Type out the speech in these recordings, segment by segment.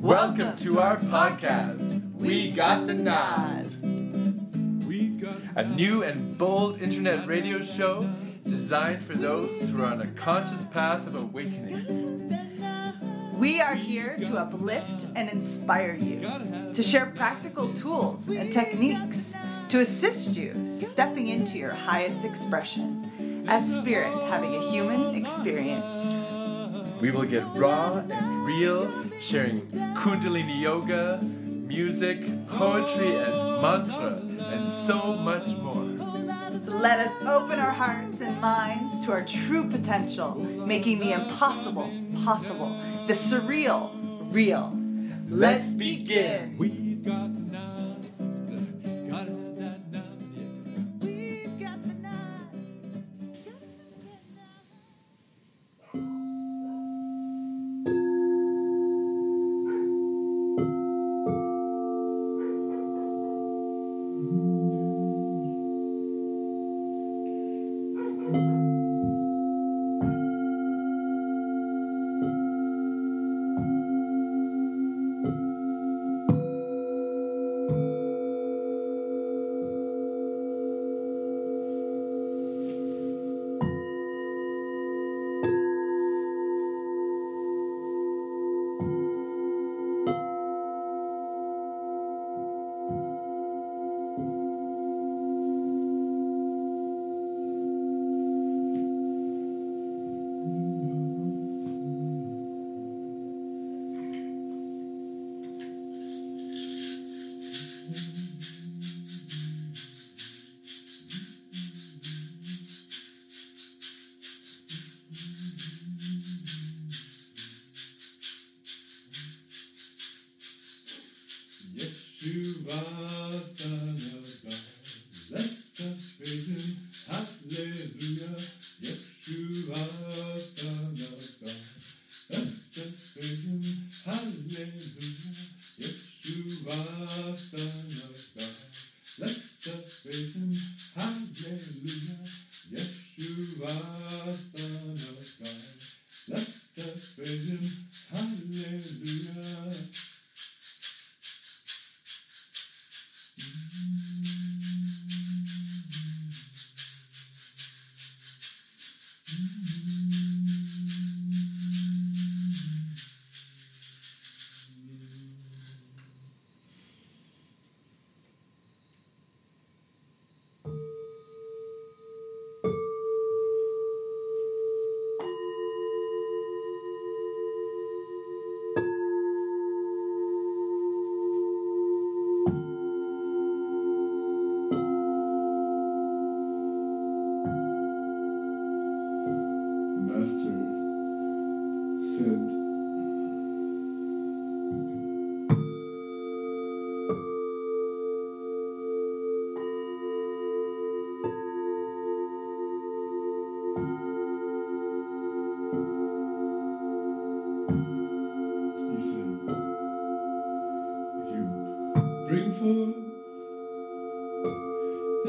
Welcome to our podcast. We got the nod. A new and bold internet radio show designed for those who are on a conscious path of awakening. We are here to uplift and inspire you, to share practical tools and techniques to assist you stepping into your highest expression as spirit having a human experience. We will get raw and real, sharing Kundalini yoga, music, poetry, and mantra, and so much more. Let us open our hearts and minds to our true potential, making the impossible possible, the surreal real. Let's begin.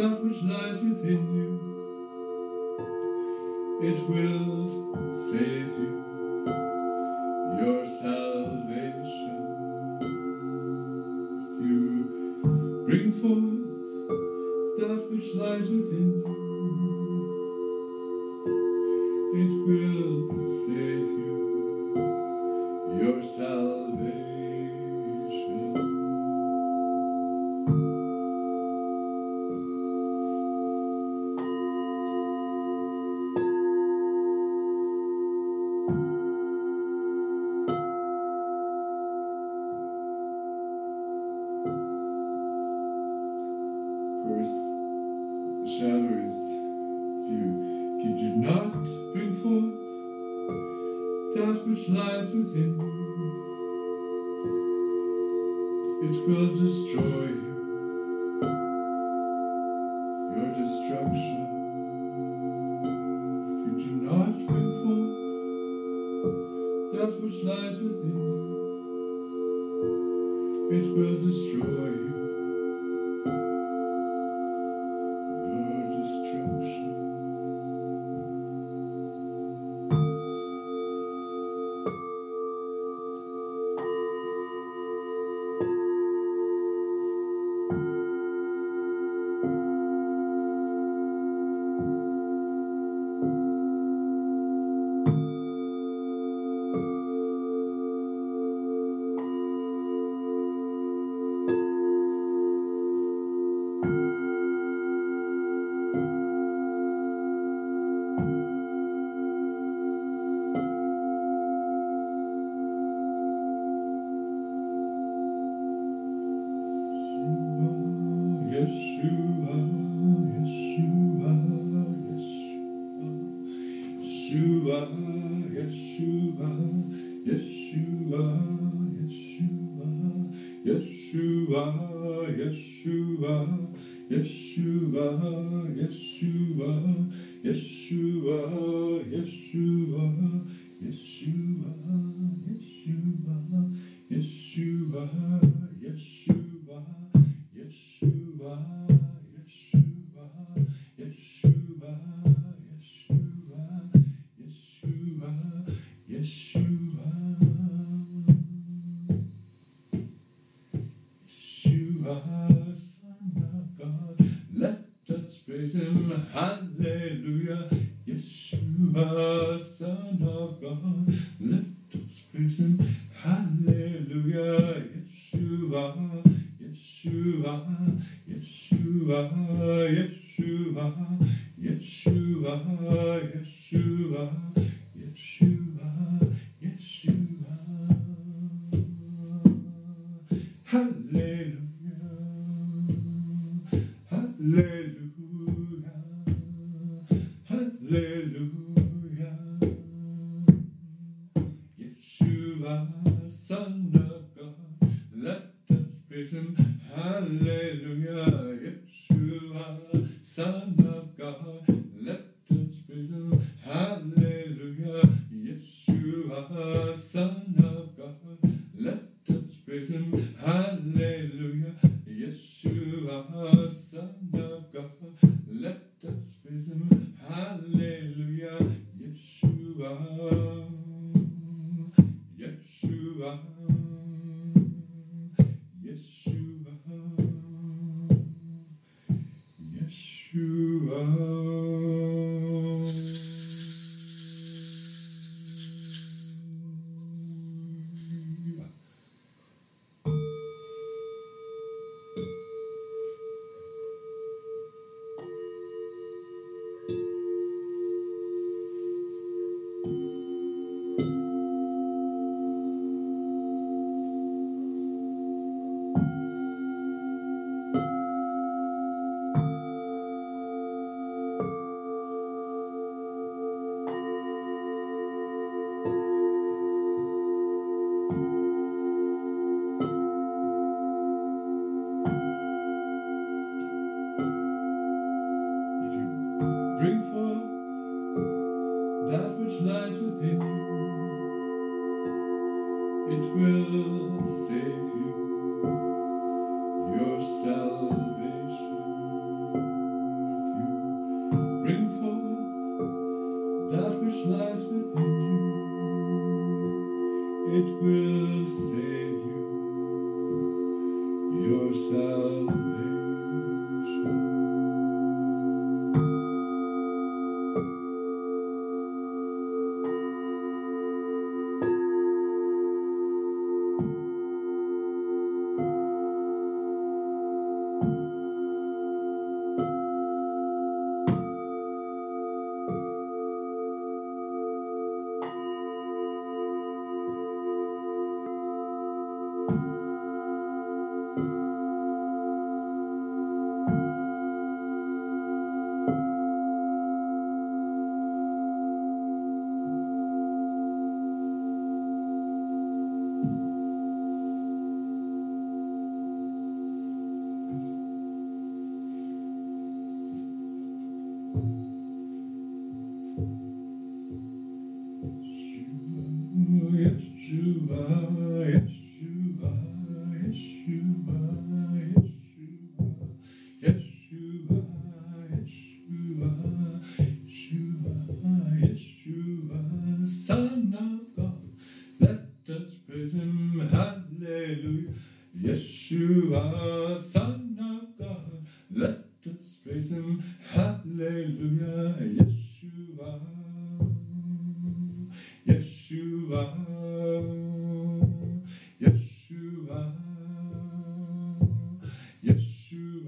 That which lies within you, it will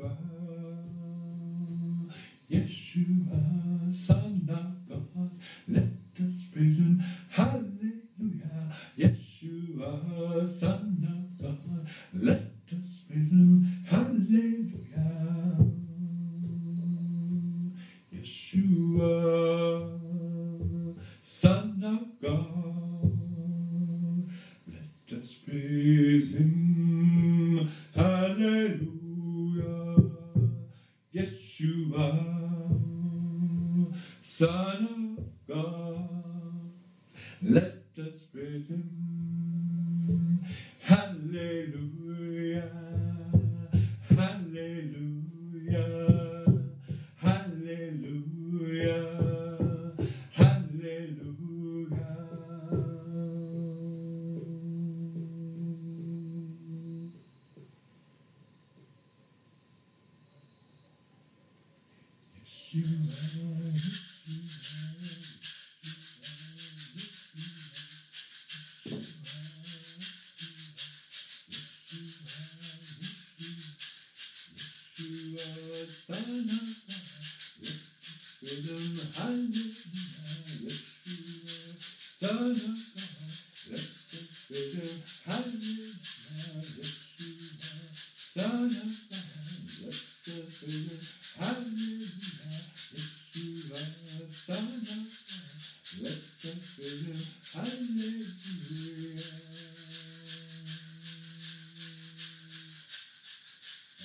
Yeshua, Yeshua, Son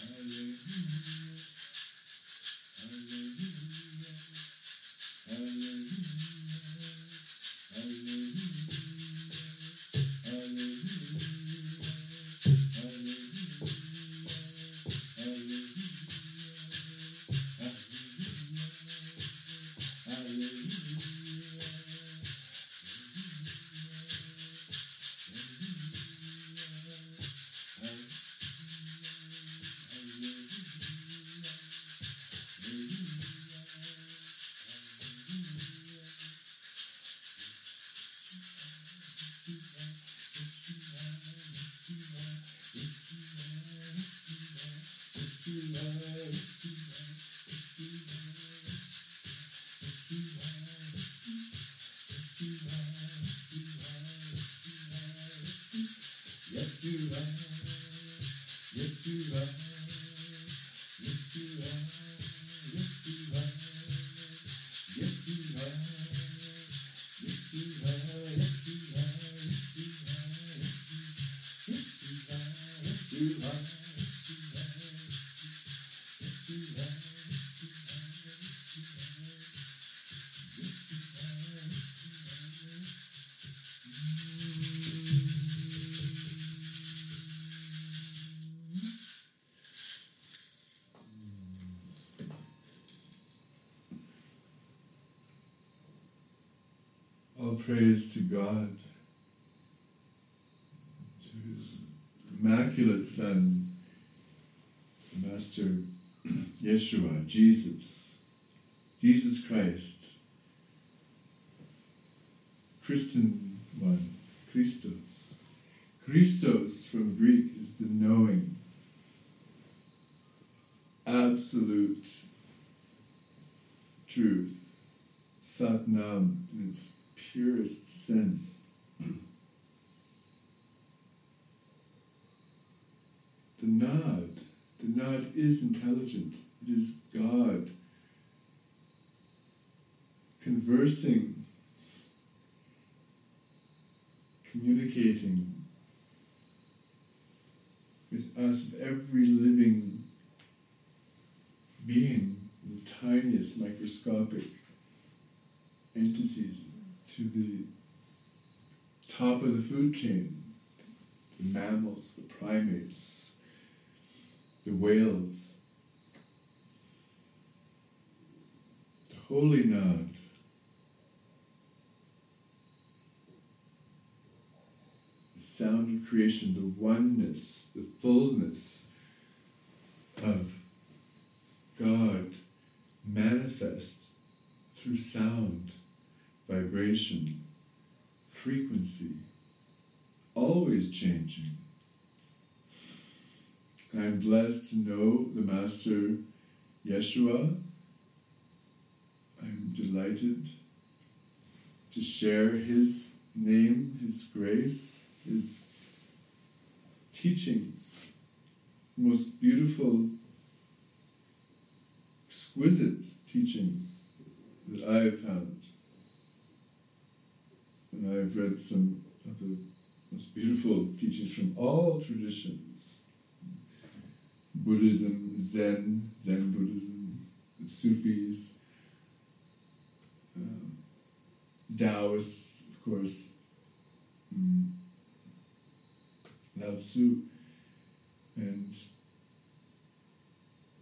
All the Master Yeshua, Jesus, Jesus Christ, Christian one, Christos. Christos from Greek is the knowing, absolute truth, Satnam in its purest sense. the Nad, the Nad is intelligent. It is God conversing, communicating with us, every living being, the tiniest microscopic entities to the top of the food chain, the mammals, the primates, the whales. The holy Nad. The sound of creation, the oneness, the fullness of God manifest through sound vibration, frequency, always changing. I'm blessed to know the Master Yeshua. I'm delighted to share his name, his grace, his teachings, most beautiful, exquisite teachings that I have found. and I've read some of the most beautiful teachings from all traditions Buddhism, Zen, Zen Buddhism, Sufis, um, Taoists, of course, mm, Lao Tzu, and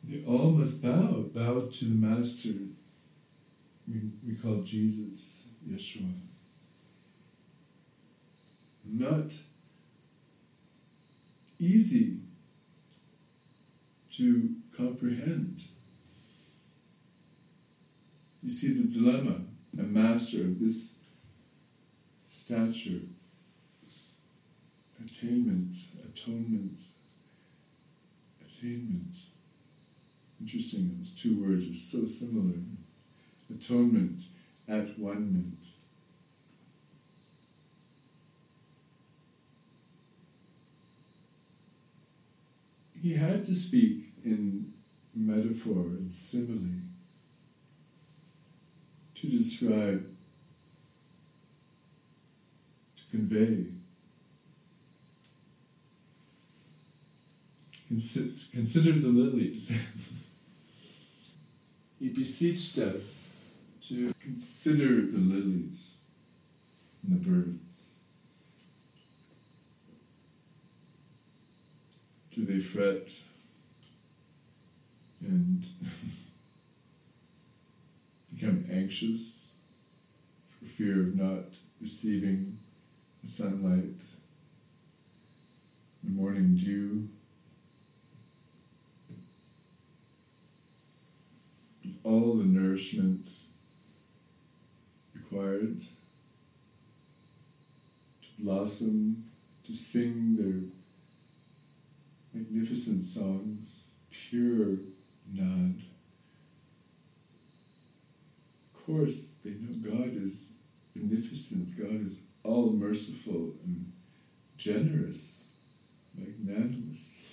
they all must bow, bow to the Master we, we call Jesus, Yeshua. Not easy to comprehend. You see the dilemma, a master of this stature, this attainment, atonement, attainment. Interesting, those two words are so similar. Atonement, at one mint. He had to speak in metaphor and simile to describe, to convey. Consider the lilies. he beseeched us to consider the lilies and the birds. Do they fret and become anxious for fear of not receiving the sunlight, the morning dew? all the nourishments required to blossom, to sing their magnificent songs, pure Nad. Of course, they know God is beneficent, God is all merciful and generous, magnanimous.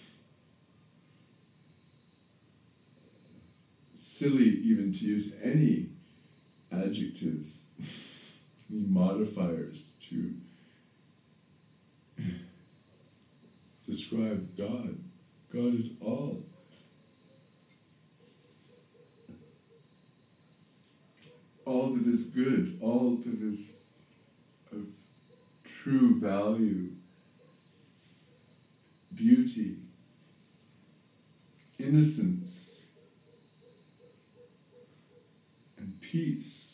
silly even to use any adjectives, any modifiers to describe God. God is all. All that is good, all that is of true value, beauty, innocence, and peace.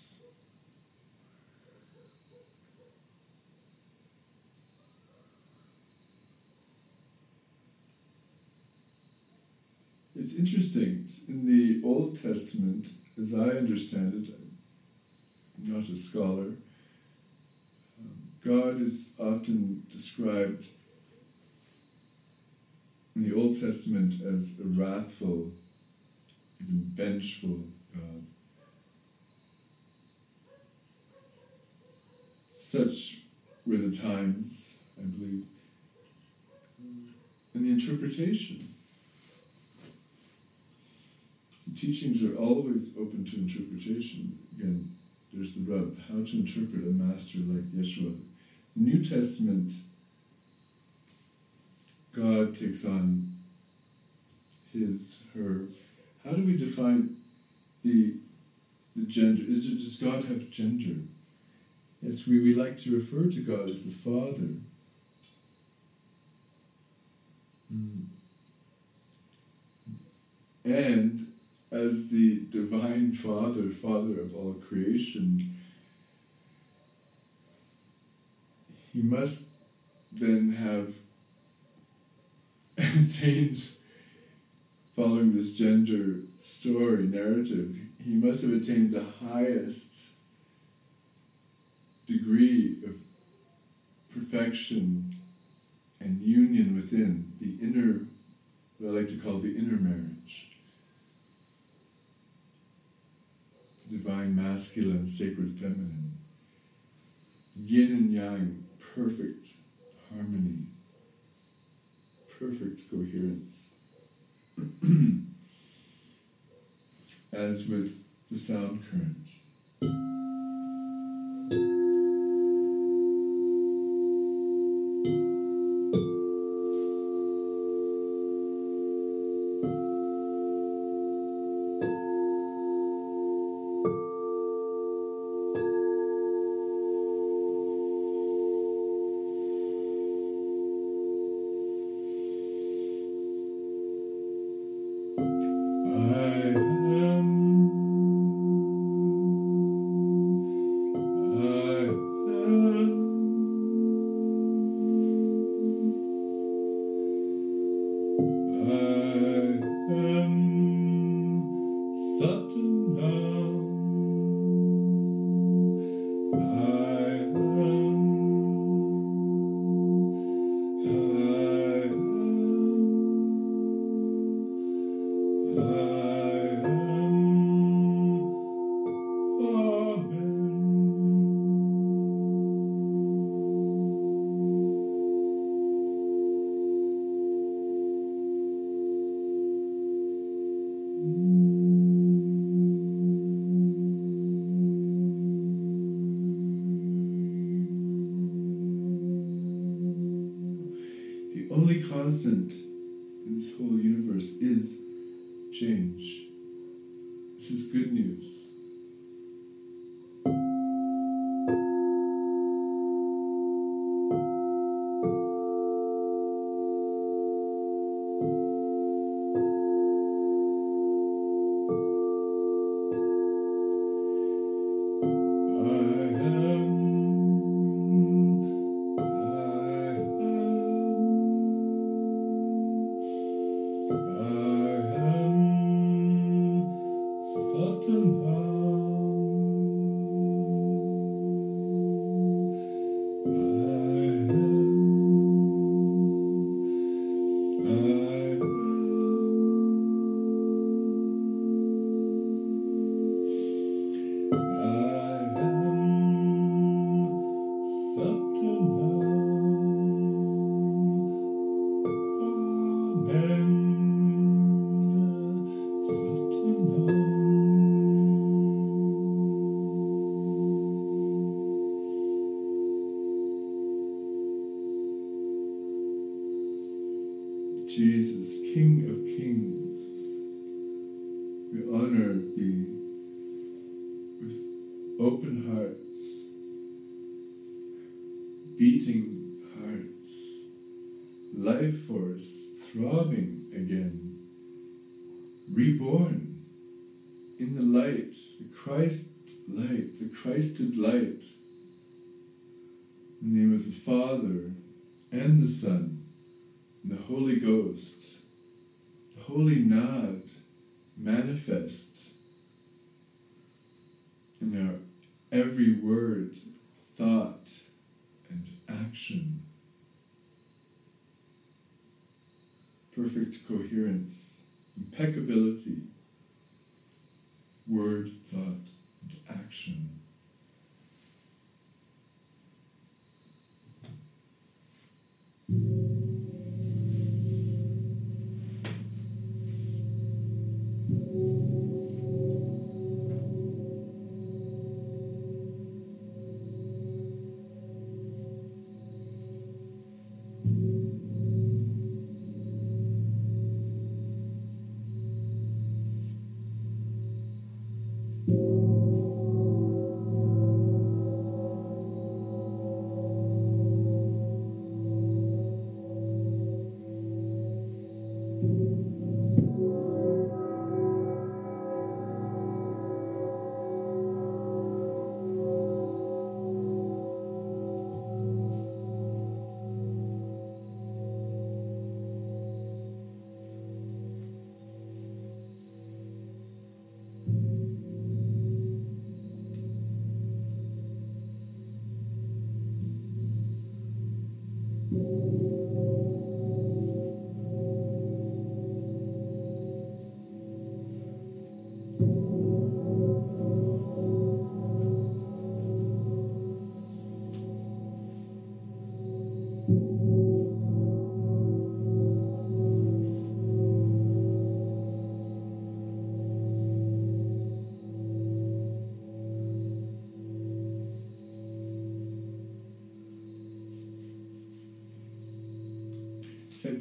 It's interesting, in the Old Testament, as I understand it, I'm not a scholar, um, God is often described in the Old Testament as a wrathful, even vengeful God. Such were the times, I believe, and the interpretation. Teachings are always open to interpretation. Again, there's the rub how to interpret a master like Yeshua. The New Testament, God takes on his, her. How do we define the, the gender? Is it, does God have gender? Yes, we, we like to refer to God as the Father. Mm. And as the Divine Father, Father of all creation, he must then have attained, following this gender story narrative, he must have attained the highest degree of perfection and union within the inner, what I like to call the inner marriage. Divine masculine, sacred feminine. Yin and yang, perfect harmony, perfect coherence. As with the sound current.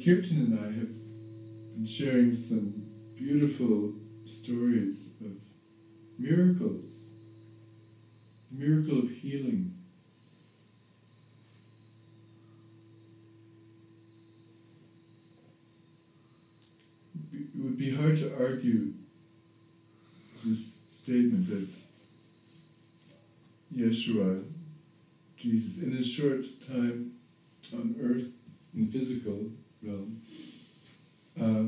Kirtan and I have been sharing some beautiful stories of miracles, the miracle of healing. It would be hard to argue this statement that Yeshua, Jesus, in his short time on earth, in physical, realm, uh,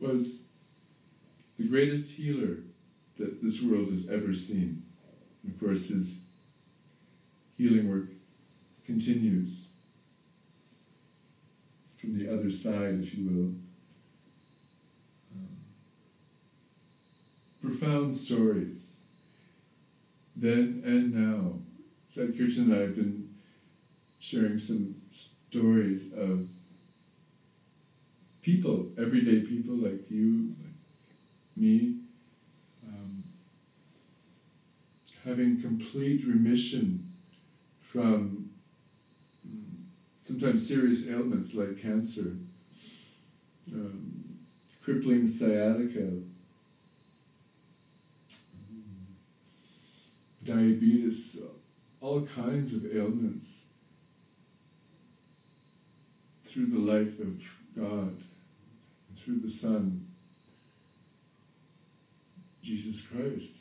was the greatest healer that this world has ever seen. And of course, his healing work continues from the other side, if you will. Um, profound stories, then and now. Sadhguru and I have been sharing some stories of people, everyday people like you, like me, um, having complete remission from mm, sometimes serious ailments like cancer, um, crippling sciatica, diabetes, all kinds of ailments through the light of God, through the Son, Jesus Christ.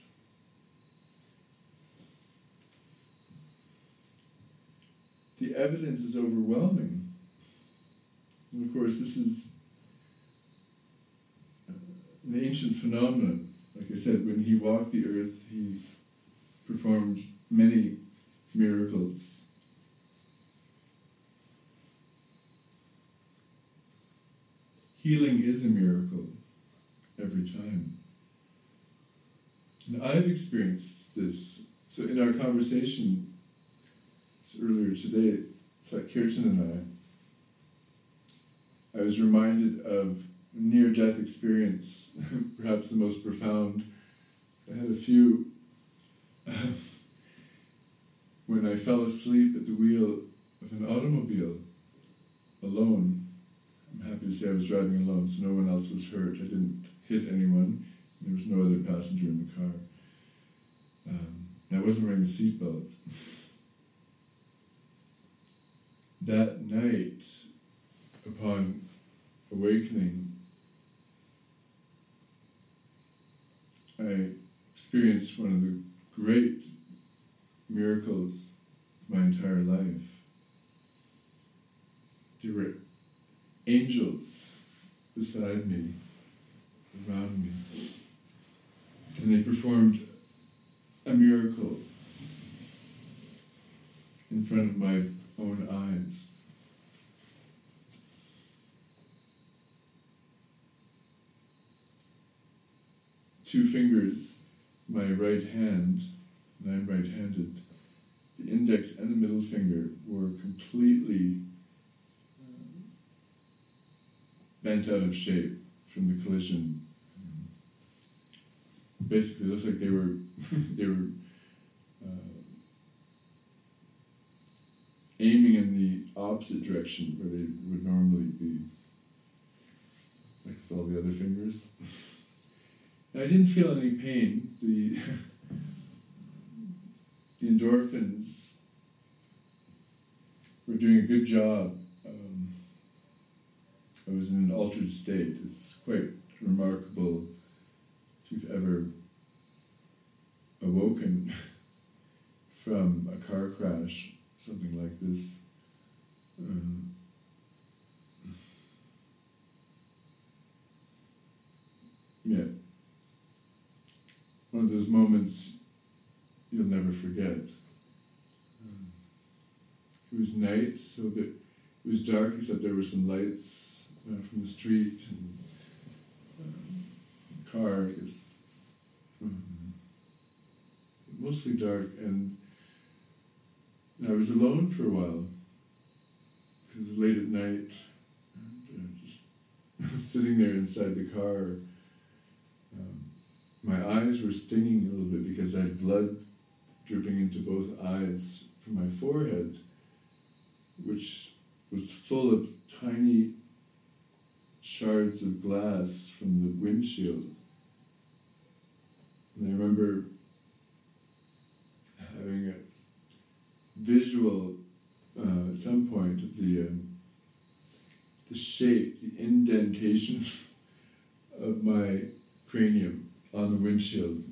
The evidence is overwhelming. And of course, this is an ancient phenomenon. Like I said, when he walked the earth, he performed many miracles. Healing is a miracle every time. And I've experienced this. So in our conversation earlier today, it's like Kirtan and I, I was reminded of near-death experience, perhaps the most profound. I had a few when I fell asleep at the wheel of an automobile alone. Happy to say I was driving alone, so no one else was hurt. I didn't hit anyone. There was no other passenger in the car. Um, I wasn't wearing a seatbelt. that night, upon awakening, I experienced one of the great miracles of my entire life. There were angels beside me, around me, and they performed a miracle in front of my own eyes. Two fingers, my right hand, and I'm right handed, the index and the middle finger were completely uh, bent out of shape from the collision. Basically, it looked like they were they were uh, aiming in the opposite direction where they would normally be, like with all the other fingers. I didn't feel any pain. The the endorphins were doing a good job. I was in an altered state. It's quite remarkable if you've ever awoken from a car crash, something like this. Um, yeah. One of those moments you'll never forget. It was night, so that it was dark, except there were some lights uh, from the street, and um, the car is um, mostly dark, and I was alone for a while. It was late at night, and uh, just sitting there inside the car. Um, my eyes were stinging a little bit because I had blood dripping into both eyes from my forehead, which was full of tiny shards of glass from the windshield. And I remember having a visual uh, at some point of the um, the shape, the indentation of my cranium on the windshield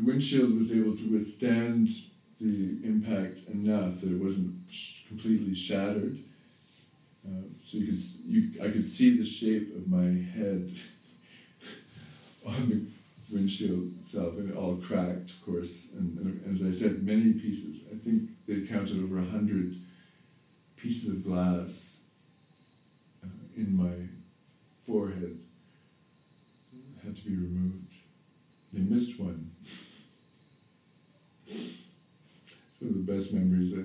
the windshield was able to withstand the impact enough that it wasn't sh- completely shattered. Uh, so you could you, I could see the shape of my head on the windshield itself, and it all cracked, of course. And, and as I said, many pieces. I think they counted over a hundred pieces of glass uh, in my forehead had to be removed. They missed one. It's one of the best memories. I,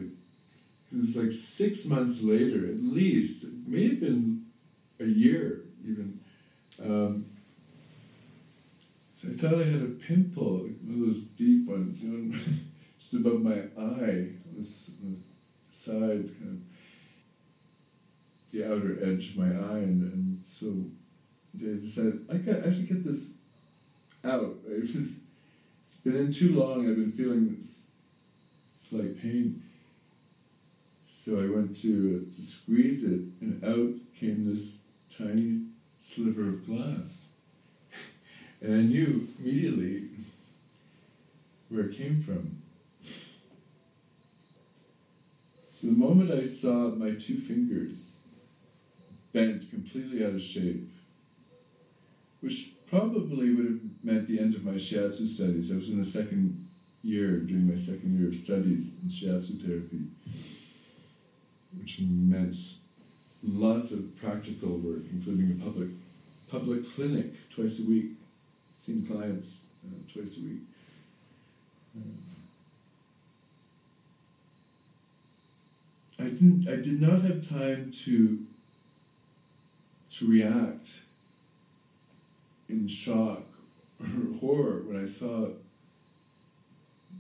it was like six months later, at least, it may have been a year even. Um, so I thought I had a pimple, one of those deep ones, you know, just above my eye. It was side, kind of the outer edge of my eye, and, and so I decided I got I have to get this out. It's, just, it's been in too long. I've been feeling this slight pain. So I went to to squeeze it, and out came this tiny sliver of glass. and I knew immediately where it came from. So the moment I saw my two fingers bent completely out of shape, which probably would have meant the end of my shiatsu studies. I was in the second year, doing my second year of studies in shiatsu therapy, which meant lots of practical work, including a public public clinic twice a week, seeing clients uh, twice a week. Um, I didn't. I did not have time to to react in shock or horror when I saw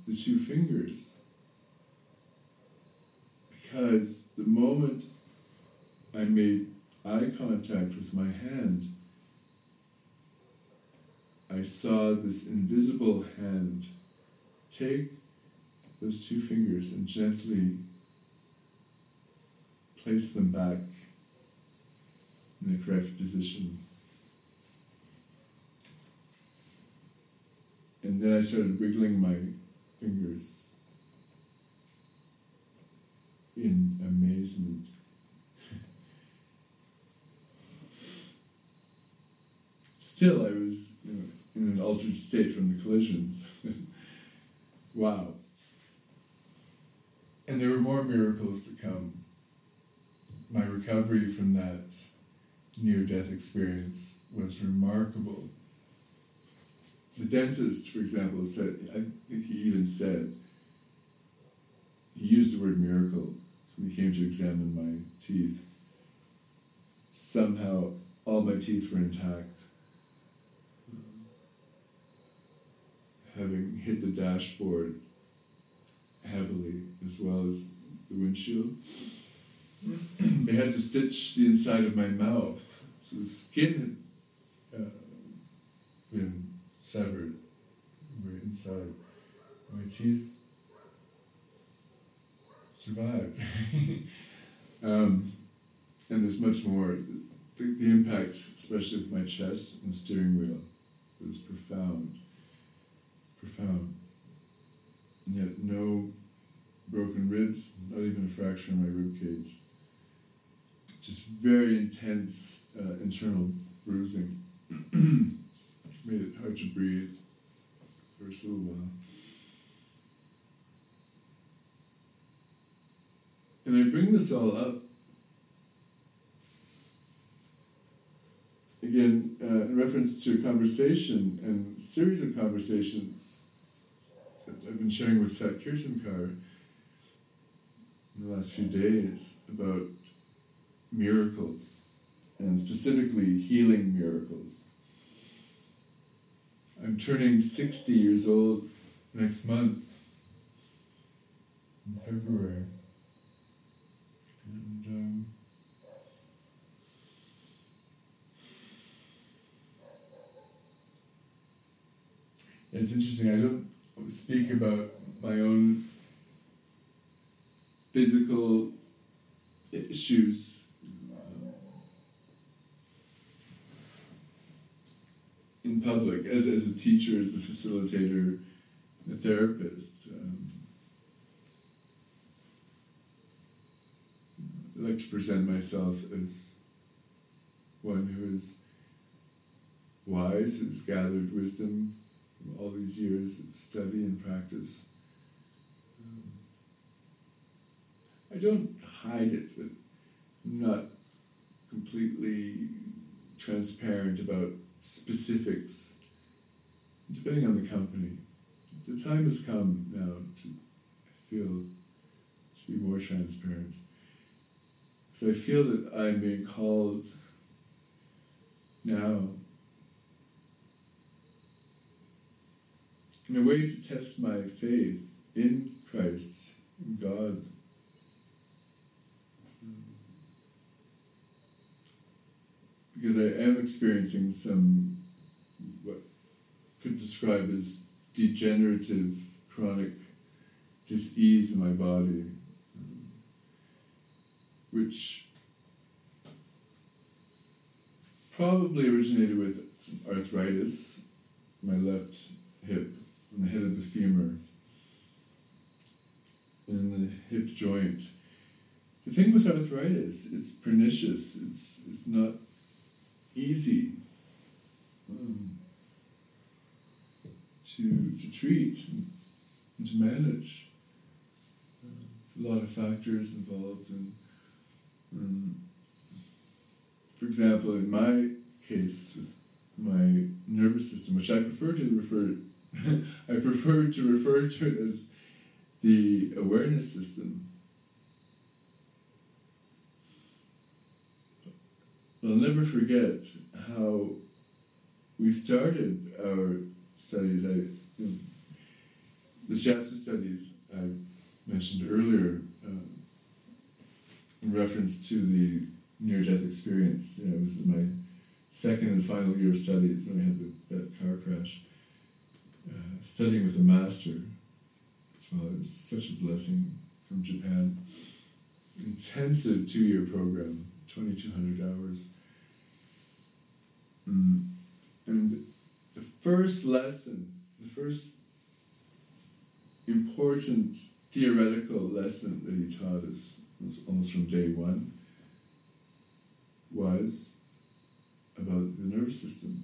the two fingers. Because the moment I made eye contact with my hand, I saw this invisible hand take those two fingers and gently place them back in the correct position. And then I started wiggling my fingers in amazement. Still, I was you know, in an altered state from the collisions. wow. And there were more miracles to come. My recovery from that near death experience was remarkable. The dentist, for example, said, I think he even said, he used the word miracle. When he came to examine my teeth, somehow all my teeth were intact. Having hit the dashboard heavily, as well as the windshield, they had to stitch the inside of my mouth. So the skin had uh, been severed right inside. My teeth survived. um, and there's much more. The, the impact, especially with my chest and steering wheel, was profound. Profound. And yet, no broken ribs, not even a fracture in my rib cage. Just very intense uh, internal bruising. made it hard to breathe for a little while. And I bring this all up again uh, in reference to a conversation and series of conversations that I've been sharing with Sat Kirtankar in the last few days about miracles and specifically healing miracles. I'm turning 60 years old next month, in February. And um, it's interesting, I don't speak about my own physical issues in public as, as a teacher, as a facilitator, a therapist. Um, I like to present myself as one who is wise, who's gathered wisdom from all these years of study and practice. Um, I don't hide it, but I'm not completely transparent about specifics, depending on the company. The time has come now to feel to be more transparent. So I feel that I'm being called now, in a way, to test my faith in Christ, in God. Because I am experiencing some what could describe as degenerative chronic disease in my body which probably originated with arthritis, my left hip, on the head of the femur, in the hip joint. The thing with arthritis, it's pernicious. It's it's not easy um, to to treat and to manage. Uh, it's a lot of factors involved, and um, for example, in my case with my nervous system, which I prefer to refer, I prefer to refer to it as the awareness system. I'll never forget how we started our studies. I, you know, the Shiatsu studies I mentioned earlier, uh, reference to the near-death experience. You know, it was my second and final year of studies when I had the, that car crash. Uh, studying with a master as well. It was such a blessing from Japan. Intensive two-year program, 2,200 hours. Mm. And the first lesson, the first important theoretical lesson that he taught us was almost from day one was about the nervous system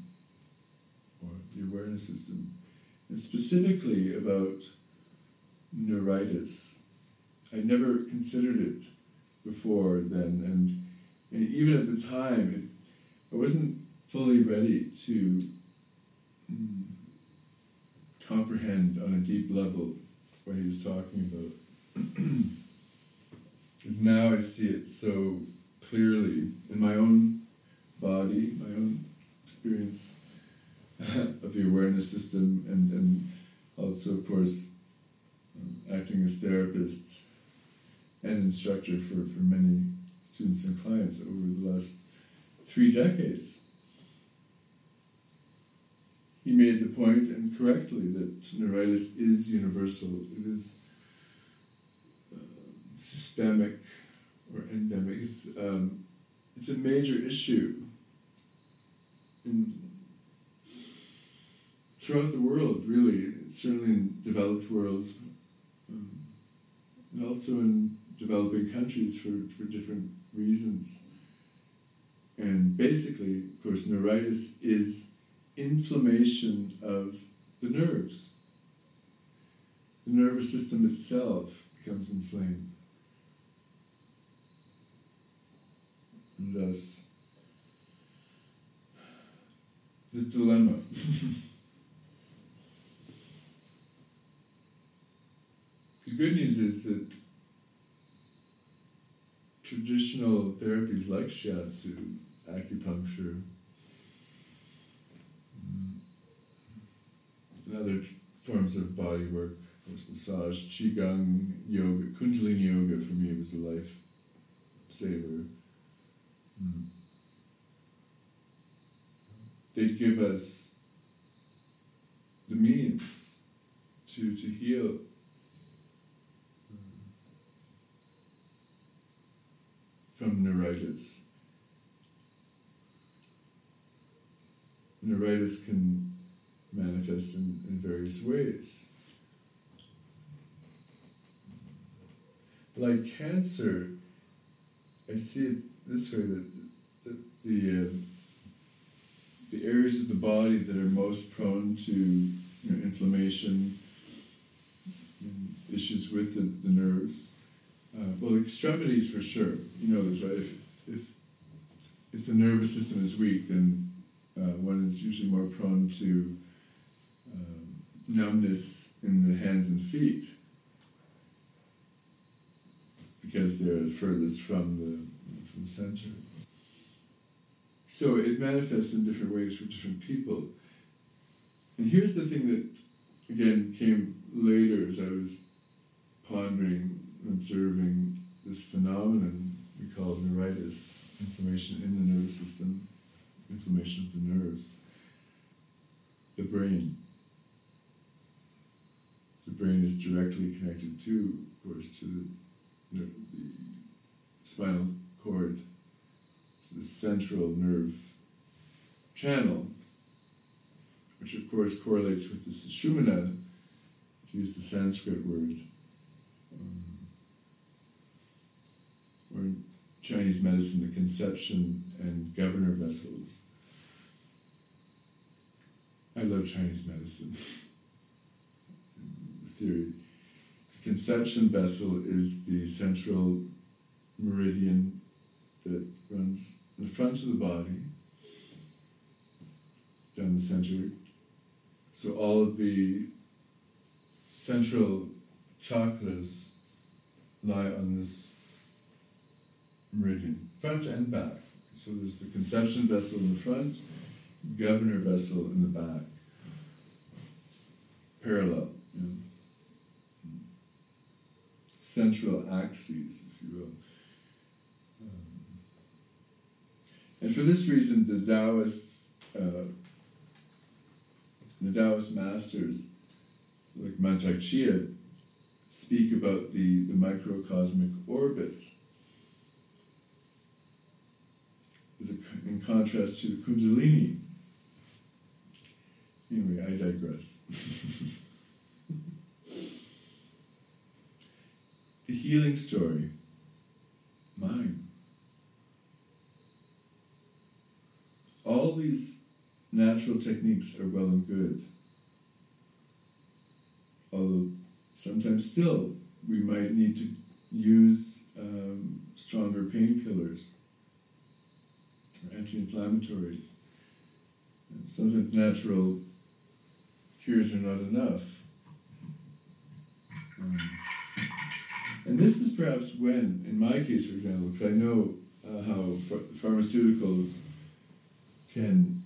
or the awareness system, and specifically about neuritis. I'd never considered it before then, and, and even at the time, it, I wasn't fully ready to mm, comprehend on a deep level what he was talking about. Because now I see it so clearly in my own body, my own experience of the awareness system, and, and also, of course, um, acting as therapist and instructor for, for many students and clients over the last three decades. He made the point, and correctly, that neuritis is universal. It is systemic or endemic. It's, um, it's a major issue in, throughout the world, really, certainly in developed world, um, and also in developing countries for, for different reasons. And basically, of course, neuritis is inflammation of the nerves. The nervous system itself becomes inflamed. Thus, the dilemma. the good news is that traditional therapies like shiatsu, acupuncture, mm, and other forms of body work, massage, qigong, yoga, kundalini yoga for me was a life saver. Mm. They give us the means to, to heal. From neuritis. Neuritis can manifest in, in various ways. Like cancer, I see it this way that, that the, uh, the areas of the body that are most prone to you know, inflammation and issues with the, the nerves, uh, well, extremities for sure. You know this, right? If, if, if the nervous system is weak, then uh, one is usually more prone to um, numbness in the hands and feet because they're furthest from the, from the center. So it manifests in different ways for different people. And here's the thing that, again, came later as I was pondering observing this phenomenon we call neuritis, inflammation in the nervous system. inflammation of the nerves. The brain. The brain is directly connected to, of course, to the, the, the spinal cord, so the central nerve channel, which of course correlates with the sushumna, to use the Sanskrit word, um, or in Chinese medicine, the conception and governor vessels. I love Chinese medicine. theory. The conception vessel is the central meridian that runs in the front of the body, down the center. So all of the central chakras lie on this meridian, front and back. So there's the conception vessel in the front, governor vessel in the back, parallel, central axes, if you will. Um, and for this reason, the Taoists, uh, the Taoist masters, like Mantak Chia, speak about the, the microcosmic orbit a, in contrast to the Kundalini. Anyway, I digress. the healing story, mine. All these natural techniques are well and good. Although sometimes still we might need to use um, stronger painkillers or anti-inflammatories. And sometimes natural cures are not enough. Um, and this is perhaps when, in my case, for example, because I know uh, how ph- pharmaceuticals can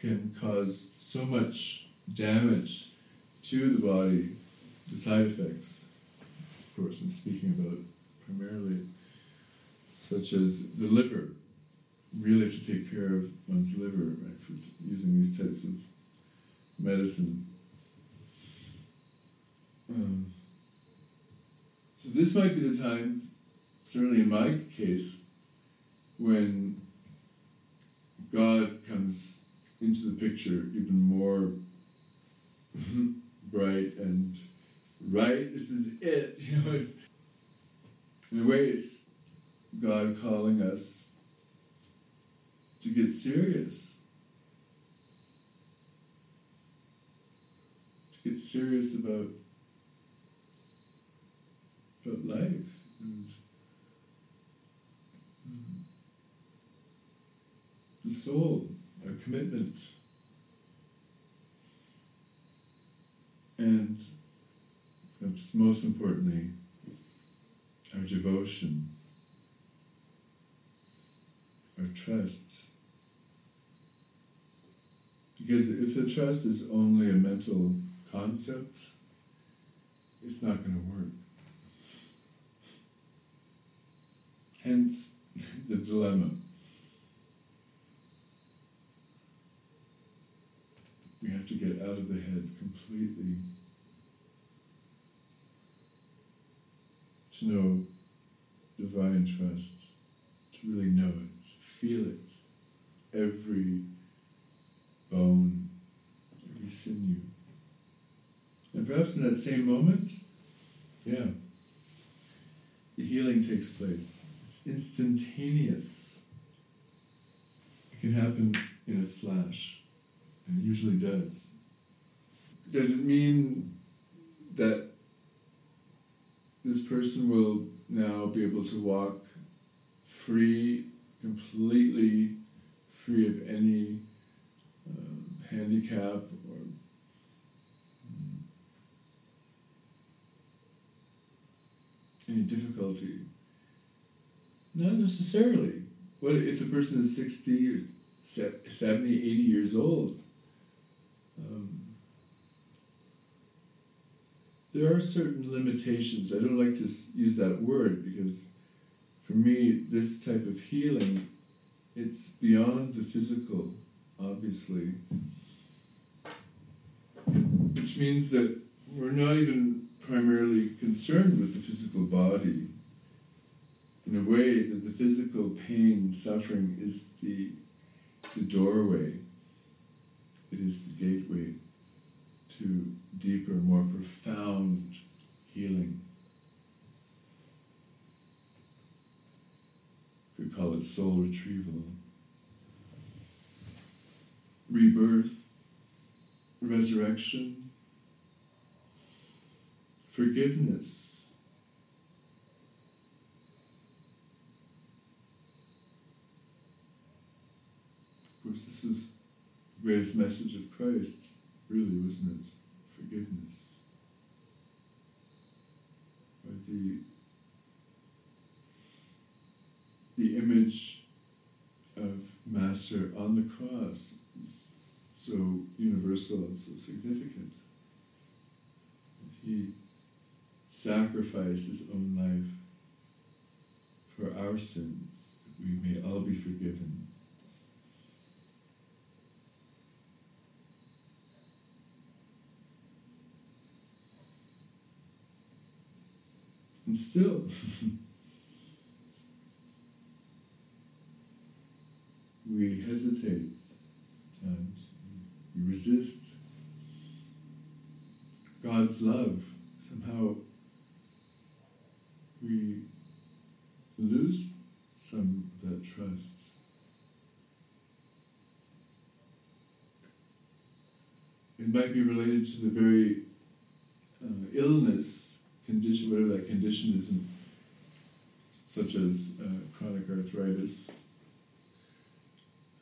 can cause so much damage to the body, the side effects. Of course, I'm speaking about primarily, such as the liver. Really have to take care of one's liver right, for using these types of medicines. Um, so this might be the time, certainly in my case, when God comes into the picture even more bright and right. This is it. You know, it's, in a way, it's God calling us to get serious. To get serious about about life and the soul, our commitment. And perhaps most importantly, our devotion, our trust. Because if the trust is only a mental concept, it's not going to work. Hence the dilemma. We have to get out of the head completely to know divine trust, to really know it, to feel it, every bone, every sinew. And perhaps in that same moment, yeah, the healing takes place. It's instantaneous. It can happen in a flash, it usually does. Does it mean that this person will now be able to walk free, completely free of any um, handicap or mm, any difficulty? Not necessarily. What if the person is 60 or 70, 80 years old? Um, there are certain limitations. I don't like to use that word because for me, this type of healing it's beyond the physical, obviously, which means that we're not even primarily concerned with the physical body. In a way, that the physical pain, suffering is the, the doorway, it is the gateway to deeper, more profound healing. Could call it soul retrieval. Rebirth, resurrection, forgiveness. Of course, this is greatest message of Christ, really, wasn't it? Forgiveness. But the, the image of Master on the cross is so universal and so significant. He sacrificed his own life for our sins, that we may all be forgiven. And still, we hesitate times, we resist God's love. Somehow we lose some of that trust. It might be related to the very uh, illness condition, whatever that condition is, in, such as uh, chronic arthritis.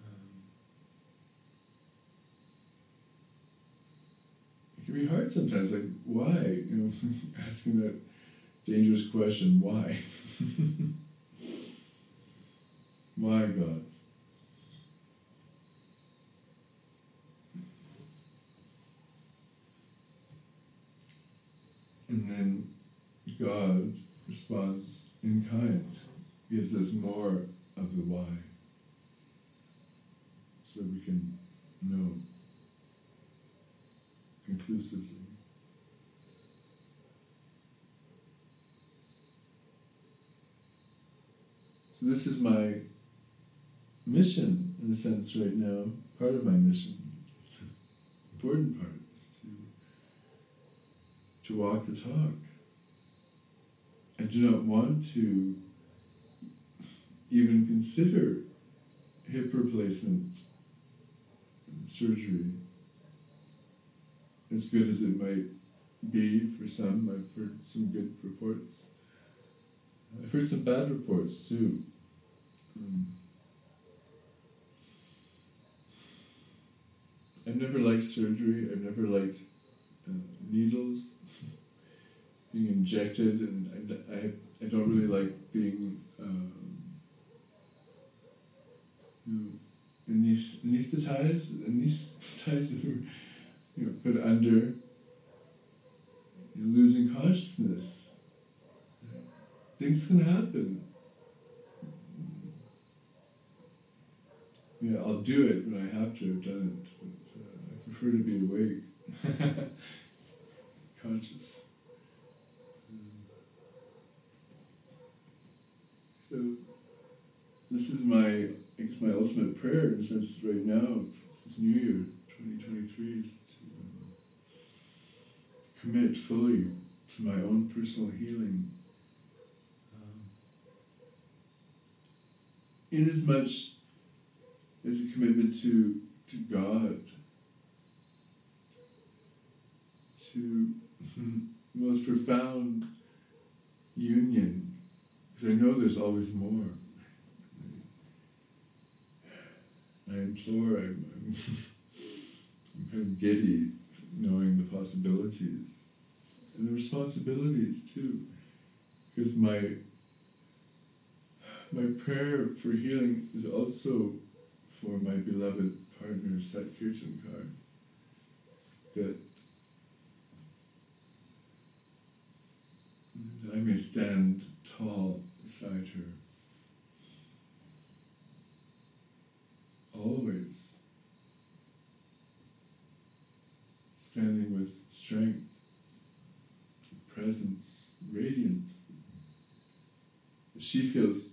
Um, it can be hard sometimes, like, why? You know, asking that dangerous question, why? why, God? And then God responds in kind, gives us more of the why, so we can know conclusively. So this is my mission, in a sense, right now. Part of my mission, important part, is to to walk the talk. I do not want to even consider hip replacement surgery. As good as it might be for some, I've heard some good reports. I've heard some bad reports too. Um, I've never liked surgery. I've never liked uh, needles, being injected, and I, I, I don't really like being um, you know, anesthetized, anesthetized, you know, put under, you know, losing consciousness. Things can happen. Yeah, I'll do it when I have to have done it, but uh, I prefer to be awake, conscious. So, this is my, I guess my ultimate prayer in a sense right now, this new year, 2023, is to um, commit fully to my own personal healing. Um, in as much as a commitment to, to God, to most profound union, because I know there's always more. I implore, I'm, I'm, I'm kind of giddy knowing the possibilities and the responsibilities too. Because my my prayer for healing is also for my beloved partner Sat Kirtankar that I may stand tall beside her Always standing with strength, presence, radiance. She feels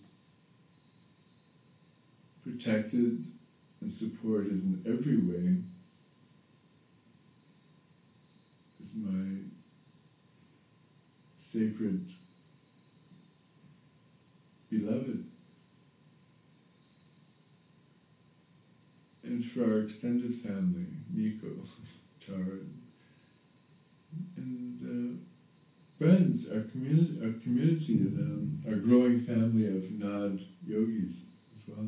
protected and supported in every way. Is my sacred beloved. And for our extended family, Nico, Tara, and uh, friends, our community, our community, and um, our growing family of Nad yogis as well.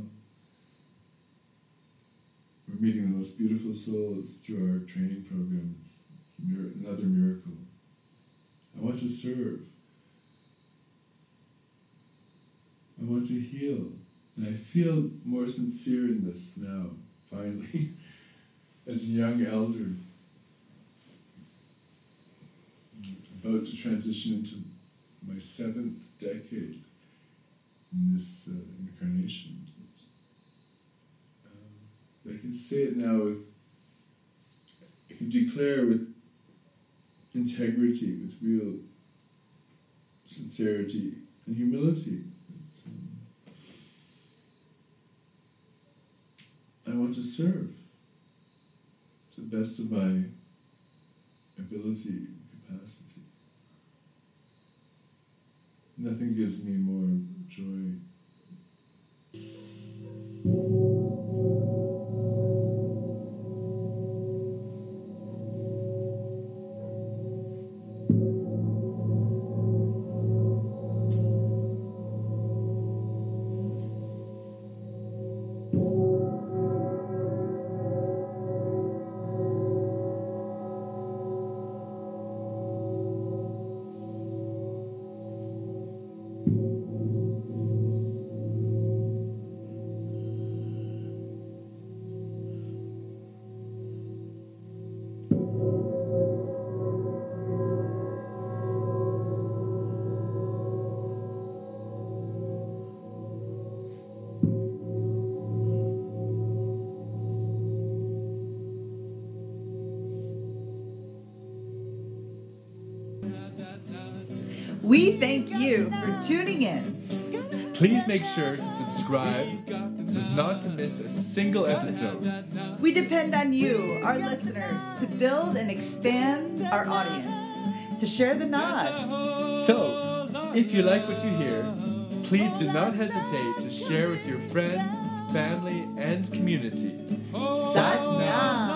We're meeting the most beautiful souls through our training program. It's, it's mir- another miracle. I want to serve. I want to heal. And I feel more sincere in this now, finally, as a young elder, about to transition into my seventh decade in this uh, incarnation. Um, I can say it now with, I can declare with integrity, with real sincerity and humility. I want to serve to the best of my ability and capacity. Nothing gives me more joy. Please make sure to subscribe so as not to miss a single episode. We depend on you, our listeners, to build and expand our audience, to share the Nad. So, if you like what you hear, please do not hesitate to share with your friends, family, and community. Sat.